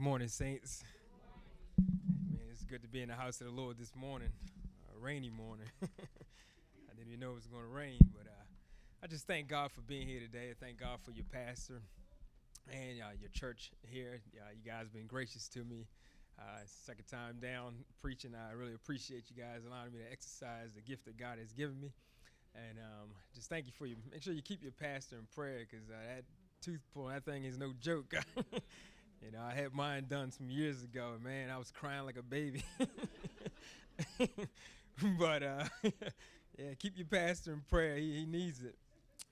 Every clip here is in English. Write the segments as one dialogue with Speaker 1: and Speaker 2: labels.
Speaker 1: Good morning, saints. Man, it's good to be in the house of the Lord this morning, a rainy morning. I didn't even know it was going to rain, but uh, I just thank God for being here today. Thank God for your pastor and uh, your church here. Uh, you guys have been gracious to me. Uh, second time down preaching. I really appreciate you guys allowing me to exercise the gift that God has given me. And um, just thank you for you. Make sure you keep your pastor in prayer because uh, that tooth pull, that thing is no joke. You know, I had mine done some years ago, and man, I was crying like a baby. but uh, yeah, keep your pastor in prayer. He, he needs it.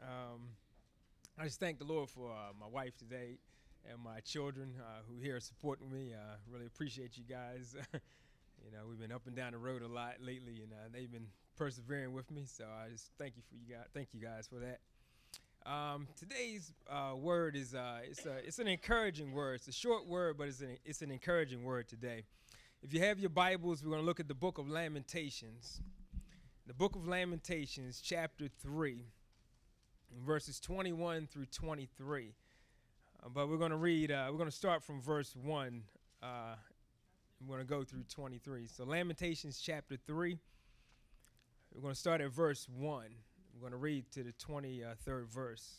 Speaker 1: Um, I just thank the Lord for uh, my wife today and my children uh, who here supporting me. I really appreciate you guys. you know, we've been up and down the road a lot lately, and uh, they've been persevering with me. So I just thank you for you guys. Thank you guys for that. Um, today's uh, word is uh, it's, a, it's an encouraging word. It's a short word, but it's an, it's an encouraging word today. If you have your Bibles, we're going to look at the book of Lamentations. The book of Lamentations, chapter 3, verses 21 through 23. Uh, but we're going to read, uh, we're going to start from verse 1. Uh, we're going to go through 23. So, Lamentations, chapter 3. We're going to start at verse 1. We're going to read to the 23rd verse.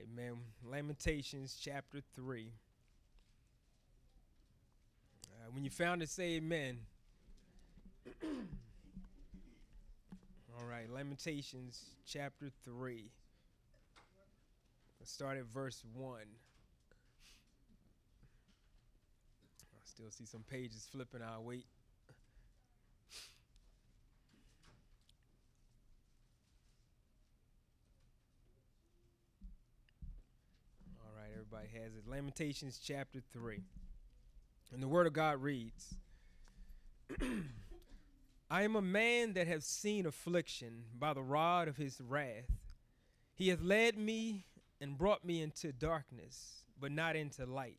Speaker 1: Amen. Lamentations chapter 3. Uh, when you found it, say amen. All right, Lamentations chapter 3. Let's start at verse 1. I still see some pages flipping. I'll wait. Has it. Lamentations chapter 3. And the word of God reads I am a man that have seen affliction by the rod of his wrath. He hath led me and brought me into darkness, but not into light.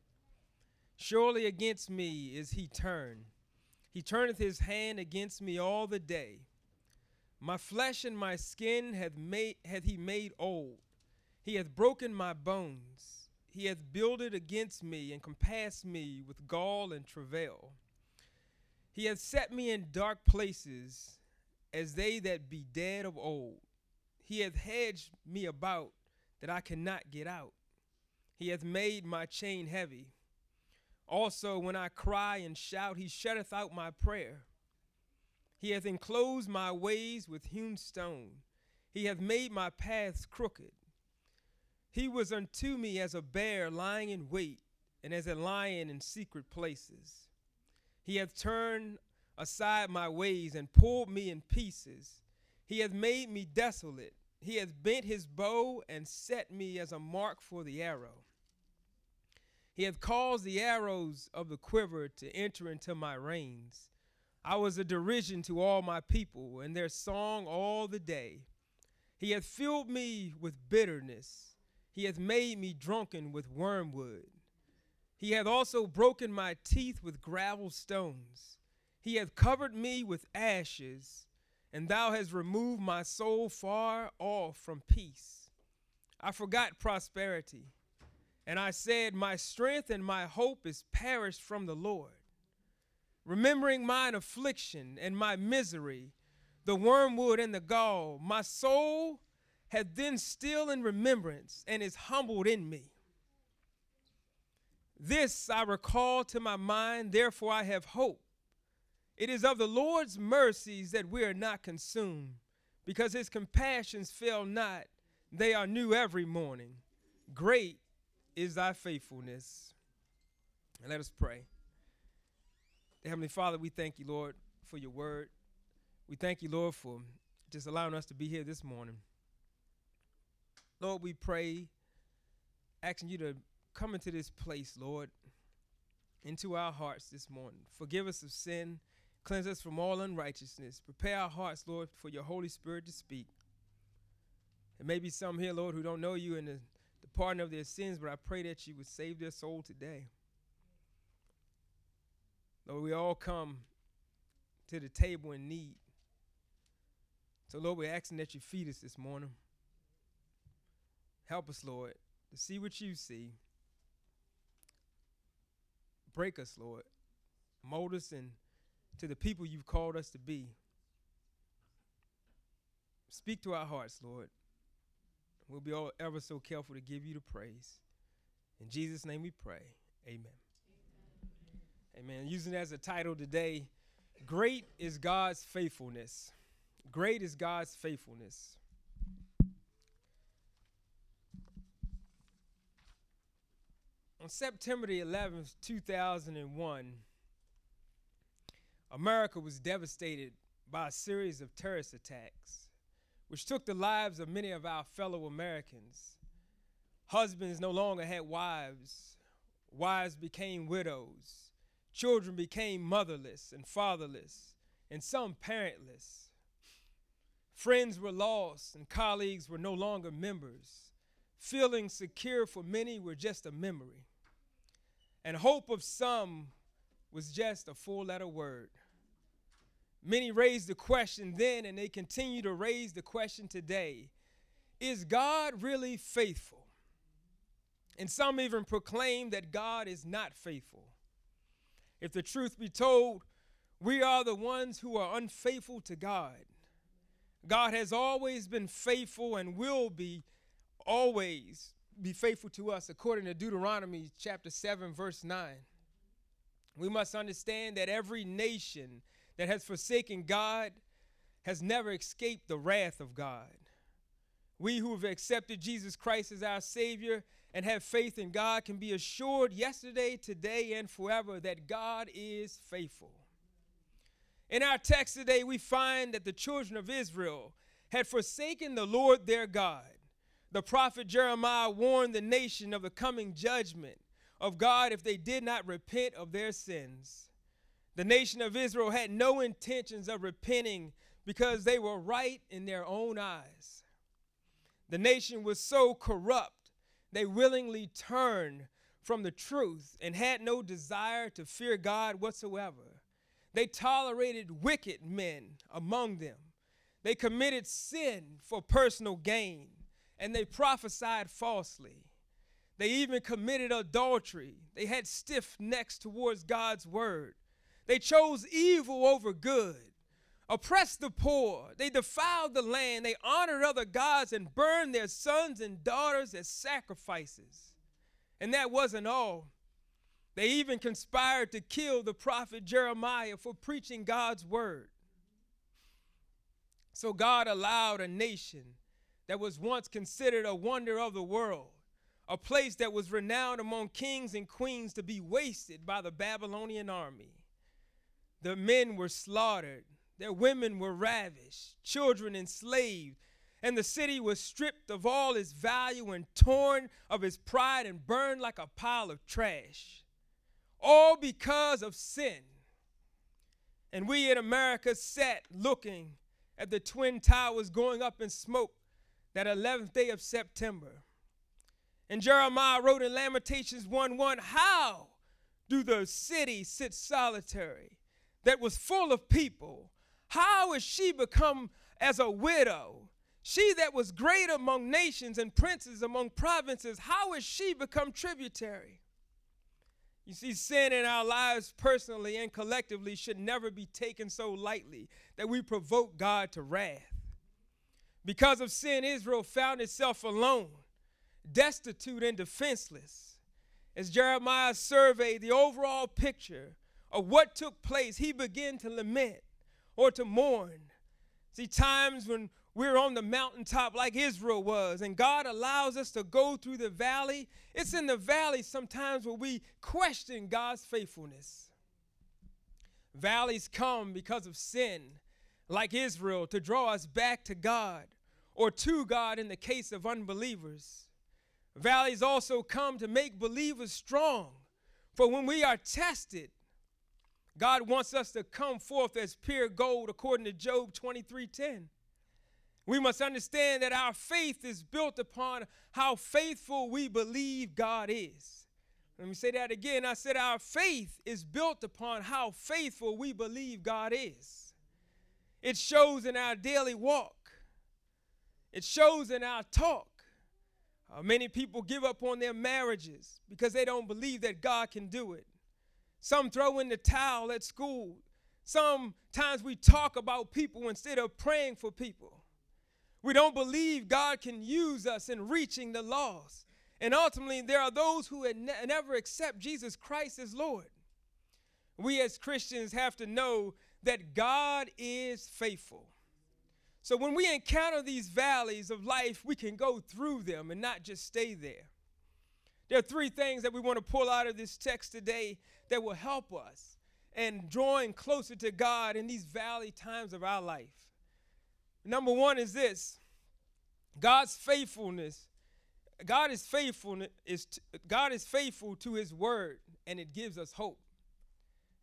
Speaker 1: Surely against me is he turned. He turneth his hand against me all the day. My flesh and my skin hath made hath he made old. He hath broken my bones. He hath builded against me and compassed me with gall and travail. He hath set me in dark places as they that be dead of old. He hath hedged me about that I cannot get out. He hath made my chain heavy. Also, when I cry and shout, he shutteth out my prayer. He hath enclosed my ways with hewn stone. He hath made my paths crooked. He was unto me as a bear lying in wait, and as a lion in secret places. He hath turned aside my ways and pulled me in pieces. He hath made me desolate. He hath bent his bow and set me as a mark for the arrow. He hath caused the arrows of the quiver to enter into my reins. I was a derision to all my people, and their song all the day. He hath filled me with bitterness he hath made me drunken with wormwood. He hath also broken my teeth with gravel stones. He hath covered me with ashes, and thou hast removed my soul far off from peace. I forgot prosperity, and I said, My strength and my hope is perished from the Lord. Remembering mine affliction and my misery, the wormwood and the gall, my soul hath then still in remembrance and is humbled in me. This I recall to my mind, therefore I have hope. It is of the Lord's mercies that we are not consumed, because his compassions fail not, they are new every morning. Great is thy faithfulness. And let us pray. Heavenly Father, we thank you, Lord, for your word. We thank you, Lord, for just allowing us to be here this morning. Lord, we pray, asking you to come into this place, Lord, into our hearts this morning. Forgive us of sin, cleanse us from all unrighteousness. Prepare our hearts, Lord, for your Holy Spirit to speak. There may be some here, Lord, who don't know you and the, the pardon of their sins, but I pray that you would save their soul today. Lord, we all come to the table in need. So, Lord, we're asking that you feed us this morning. Help us, Lord, to see what you see. Break us, Lord. Mold us and to the people you've called us to be. Speak to our hearts, Lord. We'll be all ever so careful to give you the praise. In Jesus' name we pray. Amen. Amen. Amen. Using as a title today, Great is God's faithfulness. Great is God's faithfulness. On September the 11th, 2001, America was devastated by a series of terrorist attacks, which took the lives of many of our fellow Americans. Husbands no longer had wives, wives became widows, children became motherless and fatherless, and some parentless. Friends were lost, and colleagues were no longer members. Feeling secure for many were just a memory. And hope of some was just a four letter word. Many raised the question then, and they continue to raise the question today Is God really faithful? And some even proclaim that God is not faithful. If the truth be told, we are the ones who are unfaithful to God. God has always been faithful and will be always be faithful to us, according to Deuteronomy chapter 7, verse 9. We must understand that every nation that has forsaken God has never escaped the wrath of God. We who have accepted Jesus Christ as our Savior and have faith in God can be assured yesterday, today, and forever that God is faithful. In our text today, we find that the children of Israel had forsaken the Lord their God. The prophet Jeremiah warned the nation of the coming judgment of God if they did not repent of their sins. The nation of Israel had no intentions of repenting because they were right in their own eyes. The nation was so corrupt, they willingly turned from the truth and had no desire to fear God whatsoever. They tolerated wicked men among them. They committed sin for personal gain, and they prophesied falsely. They even committed adultery. They had stiff necks towards God's word. They chose evil over good, oppressed the poor. They defiled the land. They honored other gods and burned their sons and daughters as sacrifices. And that wasn't all. They even conspired to kill the prophet Jeremiah for preaching God's word. So God allowed a nation that was once considered a wonder of the world, a place that was renowned among kings and queens, to be wasted by the Babylonian army. The men were slaughtered, their women were ravished, children enslaved, and the city was stripped of all its value and torn of its pride and burned like a pile of trash. All because of sin. And we in America sat looking at the Twin Towers going up in smoke that 11th day of September. And Jeremiah wrote in Lamentations 1 1 How do the city sit solitary? that was full of people, how is she become as a widow? She that was great among nations and princes among provinces, how is she become tributary? You see, sin in our lives personally and collectively should never be taken so lightly that we provoke God to wrath. Because of sin, Israel found itself alone, destitute, and defenseless. As Jeremiah surveyed the overall picture of what took place, he began to lament or to mourn. See, times when we're on the mountaintop like Israel was, and God allows us to go through the valley, it's in the valley sometimes where we question God's faithfulness. Valleys come because of sin, like Israel, to draw us back to God or to God in the case of unbelievers. Valleys also come to make believers strong. For when we are tested, God wants us to come forth as pure gold according to Job 23:10. We must understand that our faith is built upon how faithful we believe God is. Let me say that again. I said our faith is built upon how faithful we believe God is. It shows in our daily walk. It shows in our talk. Uh, many people give up on their marriages because they don't believe that God can do it. Some throw in the towel at school. Sometimes we talk about people instead of praying for people. We don't believe God can use us in reaching the lost. And ultimately, there are those who ne- never accept Jesus Christ as Lord. We as Christians have to know that God is faithful. So when we encounter these valleys of life, we can go through them and not just stay there. There are three things that we want to pull out of this text today that will help us and drawing closer to God in these valley times of our life. Number one is this God's faithfulness. God is faithful is God is faithful to his word and it gives us hope.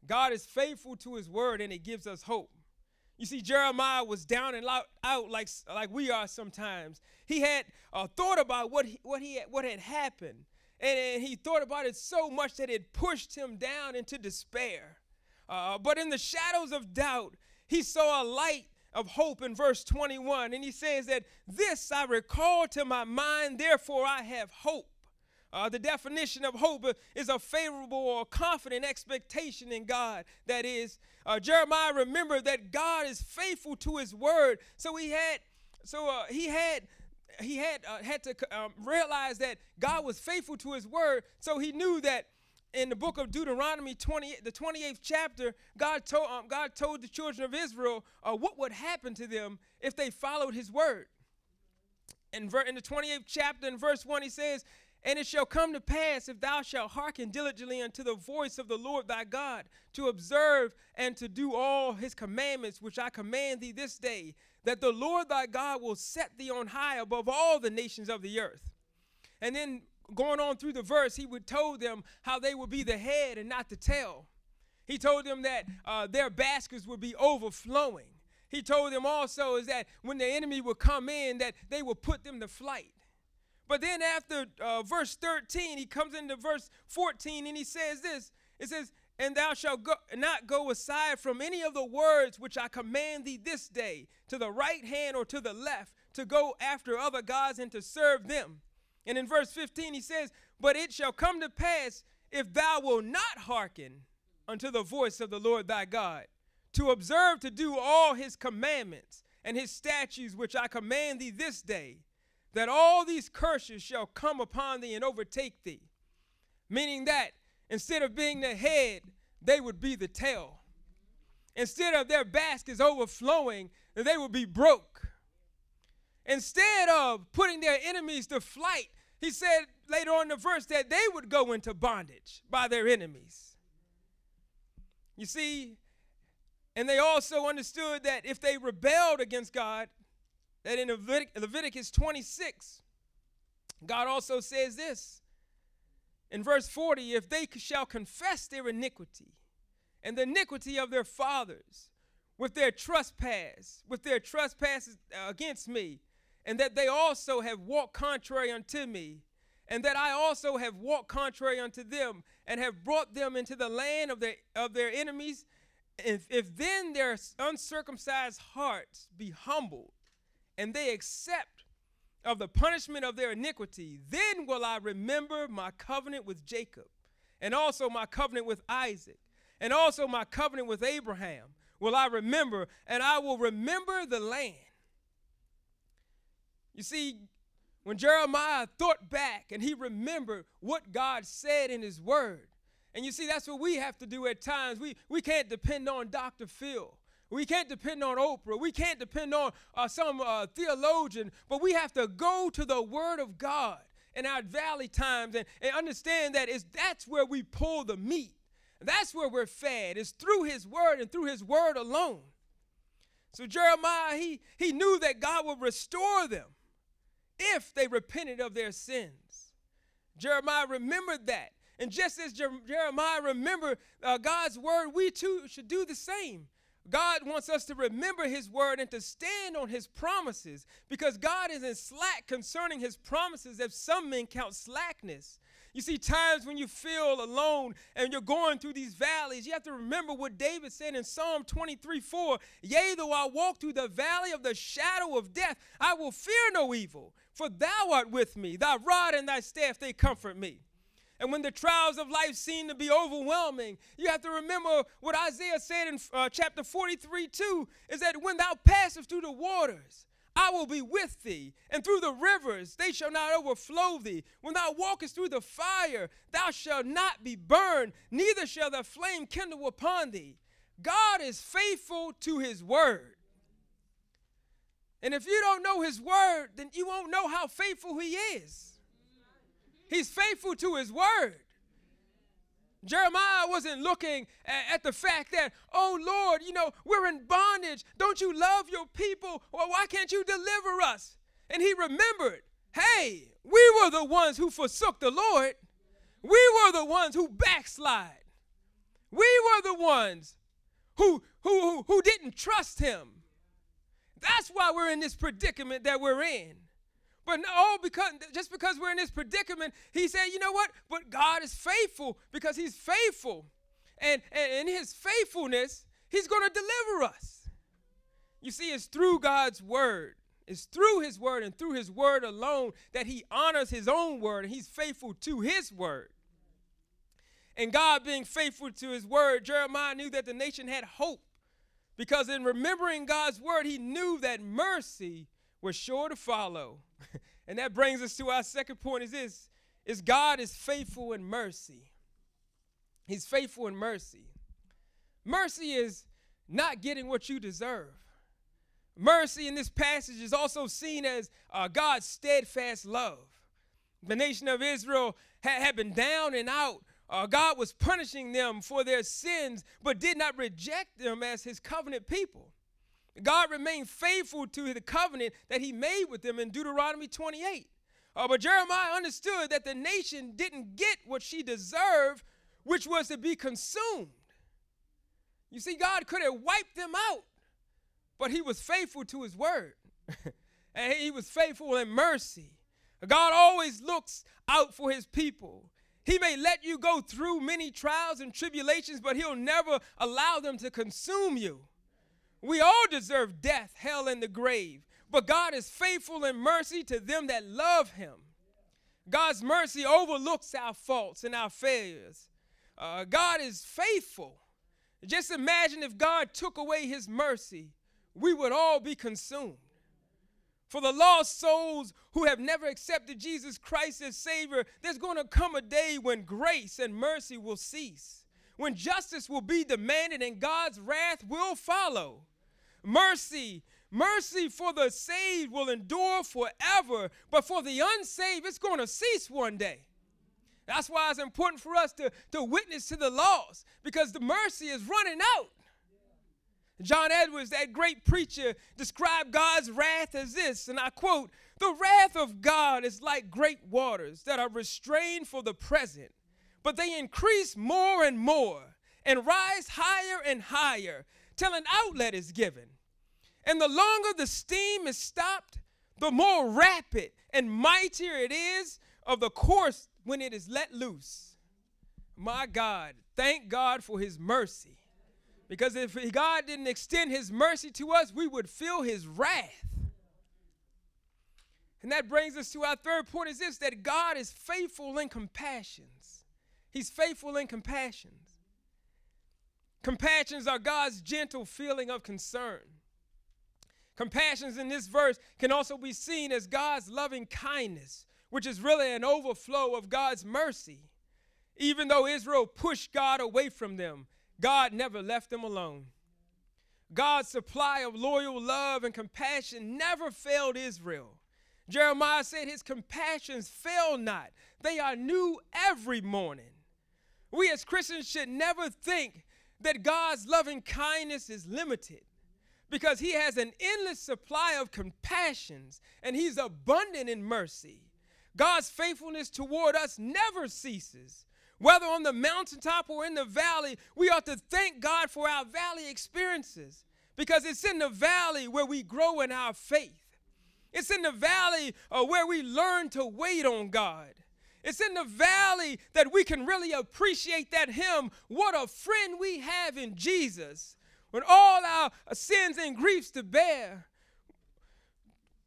Speaker 1: God is faithful to his word and it gives us hope. You see, Jeremiah was down and out like, like we are sometimes. He had uh, thought about what he, what, he had, what had happened, and, and, he thought about it so much that it pushed him down into despair. Uh, but in the shadows of doubt, he saw a light of hope in verse 21, and he says that this I recall to my mind, therefore I have hope. Uh, the definition of hope is a favorable or confident expectation in God. That is, uh, Jeremiah remembered that God is faithful to His word. So he had, so uh, he had, he had uh, had to um, realize that God was faithful to His word. So he knew that in the book of Deuteronomy 20, the 28th chapter, God told um, God told the children of Israel uh, what would happen to them if they followed His word. In, ver- in the 28th chapter, in verse 1, he says, and it shall come to pass, if thou shalt hearken diligently unto the voice of the Lord thy God, to observe and to do all his commandments which I command thee this day, that the Lord thy God will set thee on high above all the nations of the earth. And then going on through the verse, he would tell them how they would be the head and not the tail. He told them that uh, their baskets would be overflowing. He told them also is that when the enemy would come in, that they would put them to flight. But then after uh, verse 13, he comes into verse 14 and he says this it says, And thou shalt go, not go aside from any of the words which I command thee this day, to the right hand or to the left, to go after other gods and to serve them. And in verse 15, he says, But it shall come to pass if thou wilt not hearken unto the voice of the Lord thy God, to observe to do all his commandments and his statutes which I command thee this day that all these curses shall come upon thee and overtake thee. Meaning that instead of being the head, they would be the tail. Instead of their baskets overflowing, they would be broke. Instead of putting their enemies to flight, he said later on in the verse that they would go into bondage by their enemies. You see, and they also understood that if they rebelled against God, that in Leviticus 26, God also says this in verse 40 if they shall confess their iniquity and the iniquity of their fathers with their trespass, with their trespasses against me, and that they also have walked contrary unto me, and that I also have walked contrary unto them, and have brought them into the land of their of their enemies, if, if then their uncircumcised hearts be humbled and they accept of the punishment of their iniquity, then will I remember my covenant with Jacob, and also my covenant with Isaac, and also my covenant with Abraham will I remember, and I will remember the land. You see, when Jeremiah thought back and he remembered what God said in his word, and you see, that's what we have to do at times. We, we can't depend on Dr. Phil. We can't depend on Oprah. We can't depend on uh, some uh, theologian, but we have to go to the Word of God in our valley times and, and understand that is that's where we pull the meat. That's where we're fed. It's through His Word and through His Word alone. So Jeremiah, he, he knew that God would restore them if they repented of their sins. Jeremiah remembered that. And just as Jer- Jeremiah remembered uh, God's word, we too should do the same. God wants us to remember his word and to stand on his promises because God is in slack concerning his promises if some men count slackness. You see, times when you feel alone and you're going through these valleys, you have to remember what David said in Psalm 23 4 Yea, though I walk through the valley of the shadow of death, I will fear no evil, for thou art with me. Thy rod and thy staff, they comfort me. And when the trials of life seem to be overwhelming, you have to remember what Isaiah said in uh, chapter 43 2 is that when thou passest through the waters, I will be with thee, and through the rivers they shall not overflow thee. When thou walkest through the fire, thou shalt not be burned, neither shall the flame kindle upon thee. God is faithful to his word. And if you don't know his word, then you won't know how faithful he is. He's faithful to his word. Jeremiah wasn't looking at, the fact that, oh Lord, you know, we're in bondage. Don't you love your people? Well, why can't you deliver us? And he remembered, hey, we were the ones who forsook the Lord. We were the ones who backslide. We were the ones who, who, who, who didn't trust him. That's why we're in this predicament that we're in. But no, oh, because just because we're in this predicament, he said, you know what? But God is faithful because he's faithful. And, and in his faithfulness, he's going to deliver us. You see, it's through God's word. It's through his word and through his word alone that he honors his own word and he's faithful to his word. And God being faithful to his word, Jeremiah knew that the nation had hope because in remembering God's word, he knew that mercy was sure to follow. and that brings us to our second point is this is God is faithful in mercy. He's faithful in mercy. Mercy is not getting what you deserve. Mercy in this passage is also seen as uh, God's steadfast love. The nation of Israel ha- had been down and out. Uh, God was punishing them for their sins, but did not reject them as his covenant people. God remained faithful to the covenant that he made with them in Deuteronomy 28. Uh, but Jeremiah understood that the nation didn't get what she deserved, which was to be consumed. You see, God could have wiped them out, but he was faithful to his word. and he was faithful in mercy. God always looks out for his people. He may let you go through many trials and tribulations, but he'll never allow them to consume you. We all deserve death, hell, and the grave. But God is faithful in mercy to them that love him. God's mercy overlooks our faults and our failures. Uh, God is faithful. Just imagine if God took away his mercy, we would all be consumed. For the lost souls who have never accepted Jesus Christ as Savior, there's going to come a day when grace and mercy will cease, when justice will be demanded and God's wrath will follow. Mercy, mercy for the saved will endure forever, but for the unsaved, it's going to cease one day. That's why it's important for us to, to witness to the lost because the mercy is running out. John Edwards, that great preacher, described God's wrath as this, and I quote The wrath of God is like great waters that are restrained for the present, but they increase more and more and rise higher and higher till an outlet is given. And the longer the steam is stopped, the more rapid and mightier it is of the course when it is let loose. My God, thank God for his mercy. Because if God didn't extend his mercy to us, we would feel his wrath. And that brings us to our third point is this that God is faithful in compassions. He's faithful in compassions. Compassions are God's gentle feeling of concern. Compassions in this verse can also be seen as God's loving kindness, which is really an overflow of God's mercy. Even though Israel pushed God away from them, God never left them alone. God's supply of loyal love and compassion never failed Israel. Jeremiah said, His compassions fail not, they are new every morning. We as Christians should never think that God's loving kindness is limited because he has an endless supply of compassions and he's abundant in mercy. God's faithfulness toward us never ceases. Whether on the mountaintop or in the valley, we ought to thank God for our valley experiences because it's in the valley where we grow in our faith. It's in the valley uh, where we learn to wait on God. It's in the valley that we can really appreciate that Him, what a friend we have in Jesus. When all our sins and griefs to bear,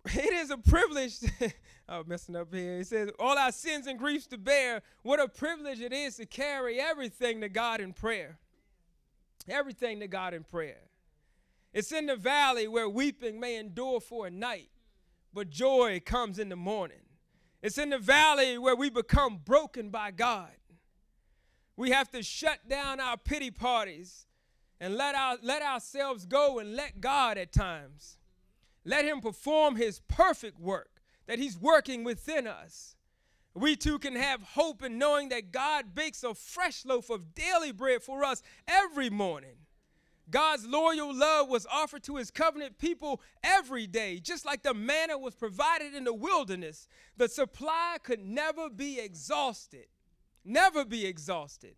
Speaker 1: it is a privilege. I'm messing up here. It says, All our sins and griefs to bear. What a privilege it is to carry everything to God in prayer. Everything to God in prayer. It's in the valley where weeping may endure for a night, but joy comes in the morning. It's in the valley where we become broken by God. We have to shut down our pity parties and let, our, let ourselves go and let God at times. Let Him perform His perfect work that He's working within us. We too can have hope in knowing that God bakes a fresh loaf of daily bread for us every morning. God's loyal love was offered to his covenant people every day, just like the manna was provided in the wilderness. The supply could never be exhausted. Never be exhausted.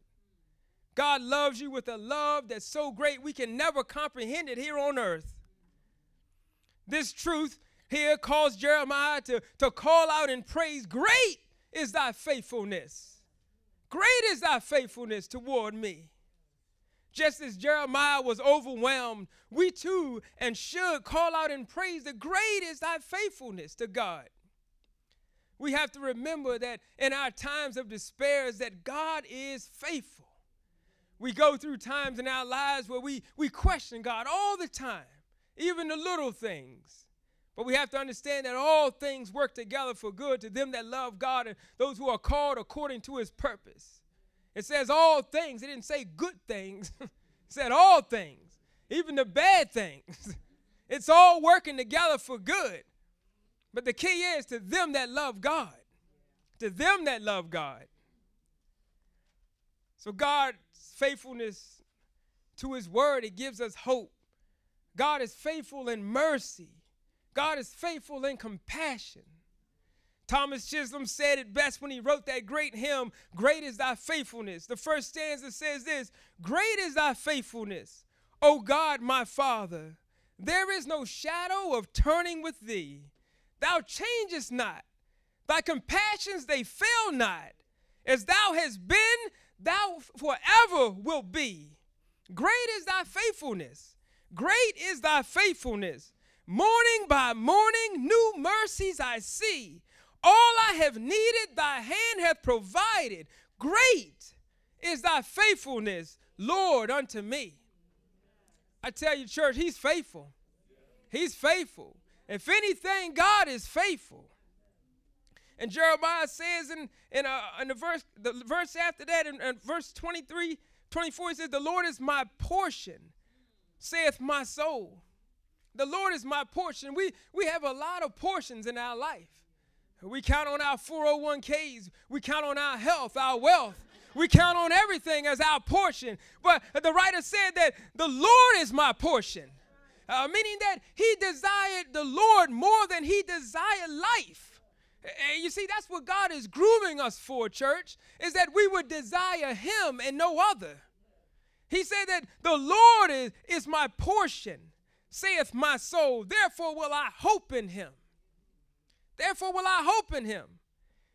Speaker 1: God loves you with a love that's so great we can never comprehend it here on earth. This truth here caused Jeremiah to, to call out and praise Great is thy faithfulness. Great is thy faithfulness toward me. Just as Jeremiah was overwhelmed, we too and should call out and praise the great is thy faithfulness to God. We have to remember that in our times of despair is that God is faithful. We go through times in our lives where we, we question God all the time, even the little things. But we have to understand that all things work together for good to them that love God and those who are called according to his purpose. It says all things. It didn't say good things. it said all things, even the bad things. it's all working together for good. But the key is to them that love God. To them that love God. So God's faithfulness to his word, it gives us hope. God is faithful in mercy. God is faithful in compassion. Thomas Chisholm said it best when he wrote that great hymn, Great is thy faithfulness. The first stanza says this Great is thy faithfulness, O God my Father. There is no shadow of turning with thee. Thou changest not. Thy compassions, they fail not. As thou hast been, thou forever will be. Great is thy faithfulness. Great is thy faithfulness. Morning by morning, new mercies I see. All I have needed, thy hand hath provided. Great is thy faithfulness, Lord, unto me. I tell you, church, he's faithful. He's faithful. If anything, God is faithful. And Jeremiah says in, in, uh, in the verse the verse after that, in, in verse 23, 24, he says, The Lord is my portion, saith my soul. The Lord is my portion. We, we have a lot of portions in our life. We count on our 401ks. We count on our health, our wealth. We count on everything as our portion. But the writer said that the Lord is my portion, uh, meaning that he desired the Lord more than he desired life. And you see, that's what God is grooming us for, church, is that we would desire him and no other. He said that the Lord is, is my portion, saith my soul. Therefore will I hope in him. Therefore, will I hope in him.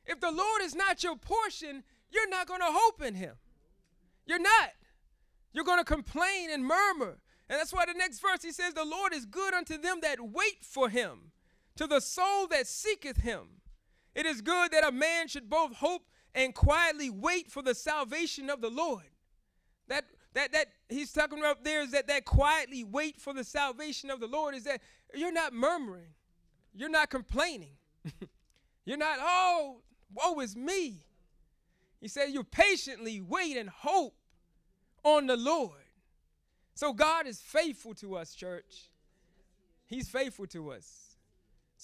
Speaker 1: If the Lord is not your portion, you're not going to hope in him. You're not. You're going to complain and murmur. And that's why the next verse he says, The Lord is good unto them that wait for him, to the soul that seeketh him. It is good that a man should both hope and quietly wait for the salvation of the Lord. That that that he's talking about there is that that quietly wait for the salvation of the Lord is that you're not murmuring, you're not complaining, You're not, oh, woe is me. He said, You patiently wait and hope on the Lord. So God is faithful to us, church. He's faithful to us.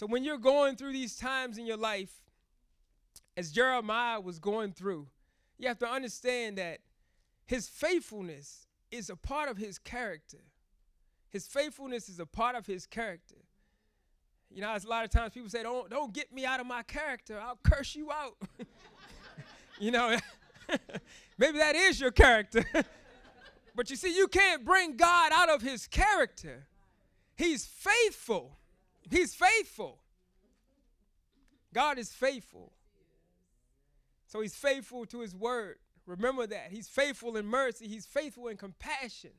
Speaker 1: So when you're going through these times in your life, as Jeremiah was going through, you have to understand that his faithfulness is a part of his character. His faithfulness is a part of his character. You know, a lot of times people say, "Don't don't get me out of my character. I'll curse you out." you know, Maybe that is your character. but you see, you can't bring God out of his character. He's faithful. He's faithful. God is faithful. So he's faithful to his word. Remember that. He's faithful in mercy, he's faithful in compassion.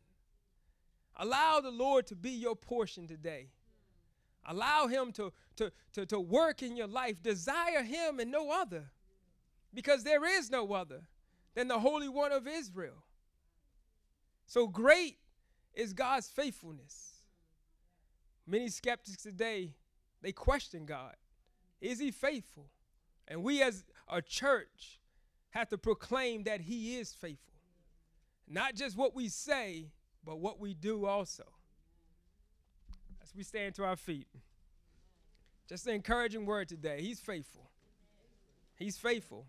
Speaker 1: Allow the Lord to be your portion today. Allow him to, to, to, to work in your life. Desire him and no other. Because there is no other than the Holy One of Israel. So great is God's faithfulness. Many skeptics today, they question God. Is he faithful? And we as a church have to proclaim that he is faithful. Not just what we say, but what we do also. As we stand to our feet. Just an encouraging word today. He's faithful. He's faithful.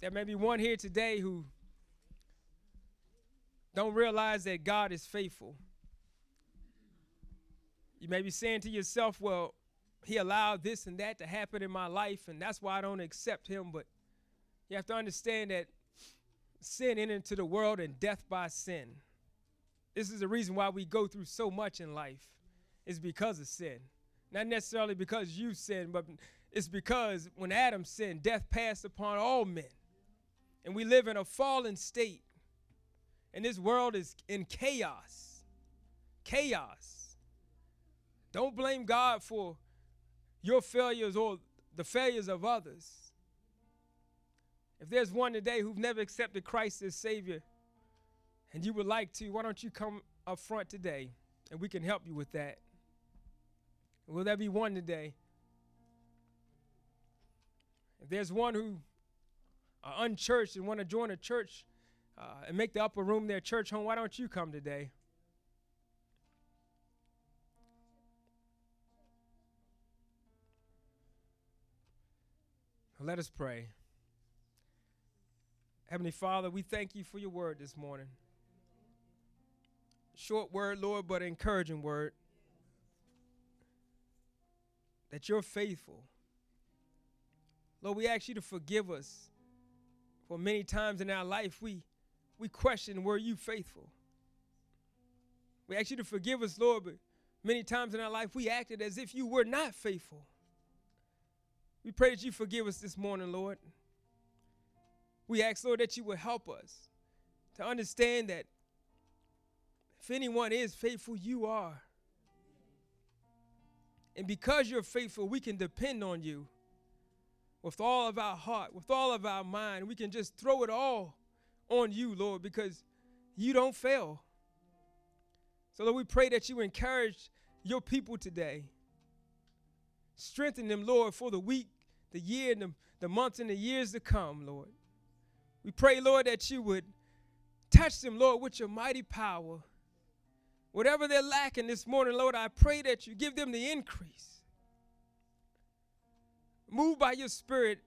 Speaker 1: There may be one here today who don't realize that God is faithful. You may be saying to yourself, well, he allowed this and that to happen in my life, and that's why I don't accept him. But you have to understand that sin entered into the world and death by sin. This is the reason why we go through so much in life, is because of sin. Not necessarily because you sinned, but it's because when Adam sinned, death passed upon all men. And we live in a fallen state. And this world is in chaos. Chaos. Don't blame God for your failures or the failures of others. If there's one today who've never accepted Christ as Savior and you would like to, why don't you come up front today and we can help you with that? Will there be one today? If there's one who are unchurched and want to join a church uh, and make the upper room their church home, why don't you come today? Let us pray. Heavenly Father, we thank you for your word this morning. Short word, Lord, but encouraging word. That you're faithful. Lord, we ask you to forgive us for many times in our life we, we question, were you faithful? We ask you to forgive us, Lord, but many times in our life we acted as if you were not faithful. We pray that you forgive us this morning, Lord. We ask, Lord, that you would help us to understand that if anyone is faithful, you are. And because you're faithful, we can depend on you with all of our heart, with all of our mind. We can just throw it all on you, Lord, because you don't fail. So, Lord, we pray that you encourage your people today. Strengthen them, Lord, for the week, the year, and the, the months, and the years to come, Lord. We pray, Lord, that you would touch them, Lord, with your mighty power. Whatever they're lacking this morning, Lord, I pray that you give them the increase. Move by your spirit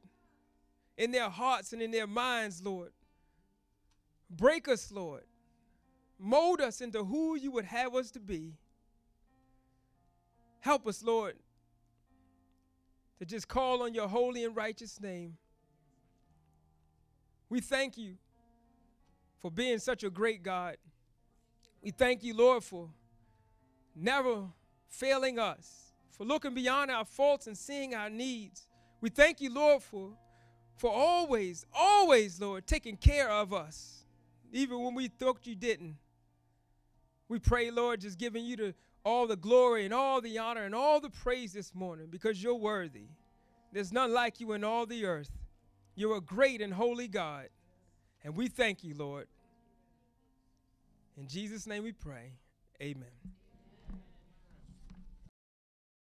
Speaker 1: in their hearts and in their minds, Lord. Break us, Lord. Mold us into who you would have us to be. Help us, Lord, to just call on your holy and righteous name. We thank you for being such a great God. We thank you, Lord, for never failing us, for looking beyond our faults and seeing our needs. We thank you, Lord, for, for always, always, Lord, taking care of us, even when we thought you didn't. We pray, Lord, just giving you the all the glory and all the honor and all the praise this morning because you're worthy. There's none like you in all the earth. You're a great and holy God. And we thank you, Lord. In Jesus' name we pray. Amen.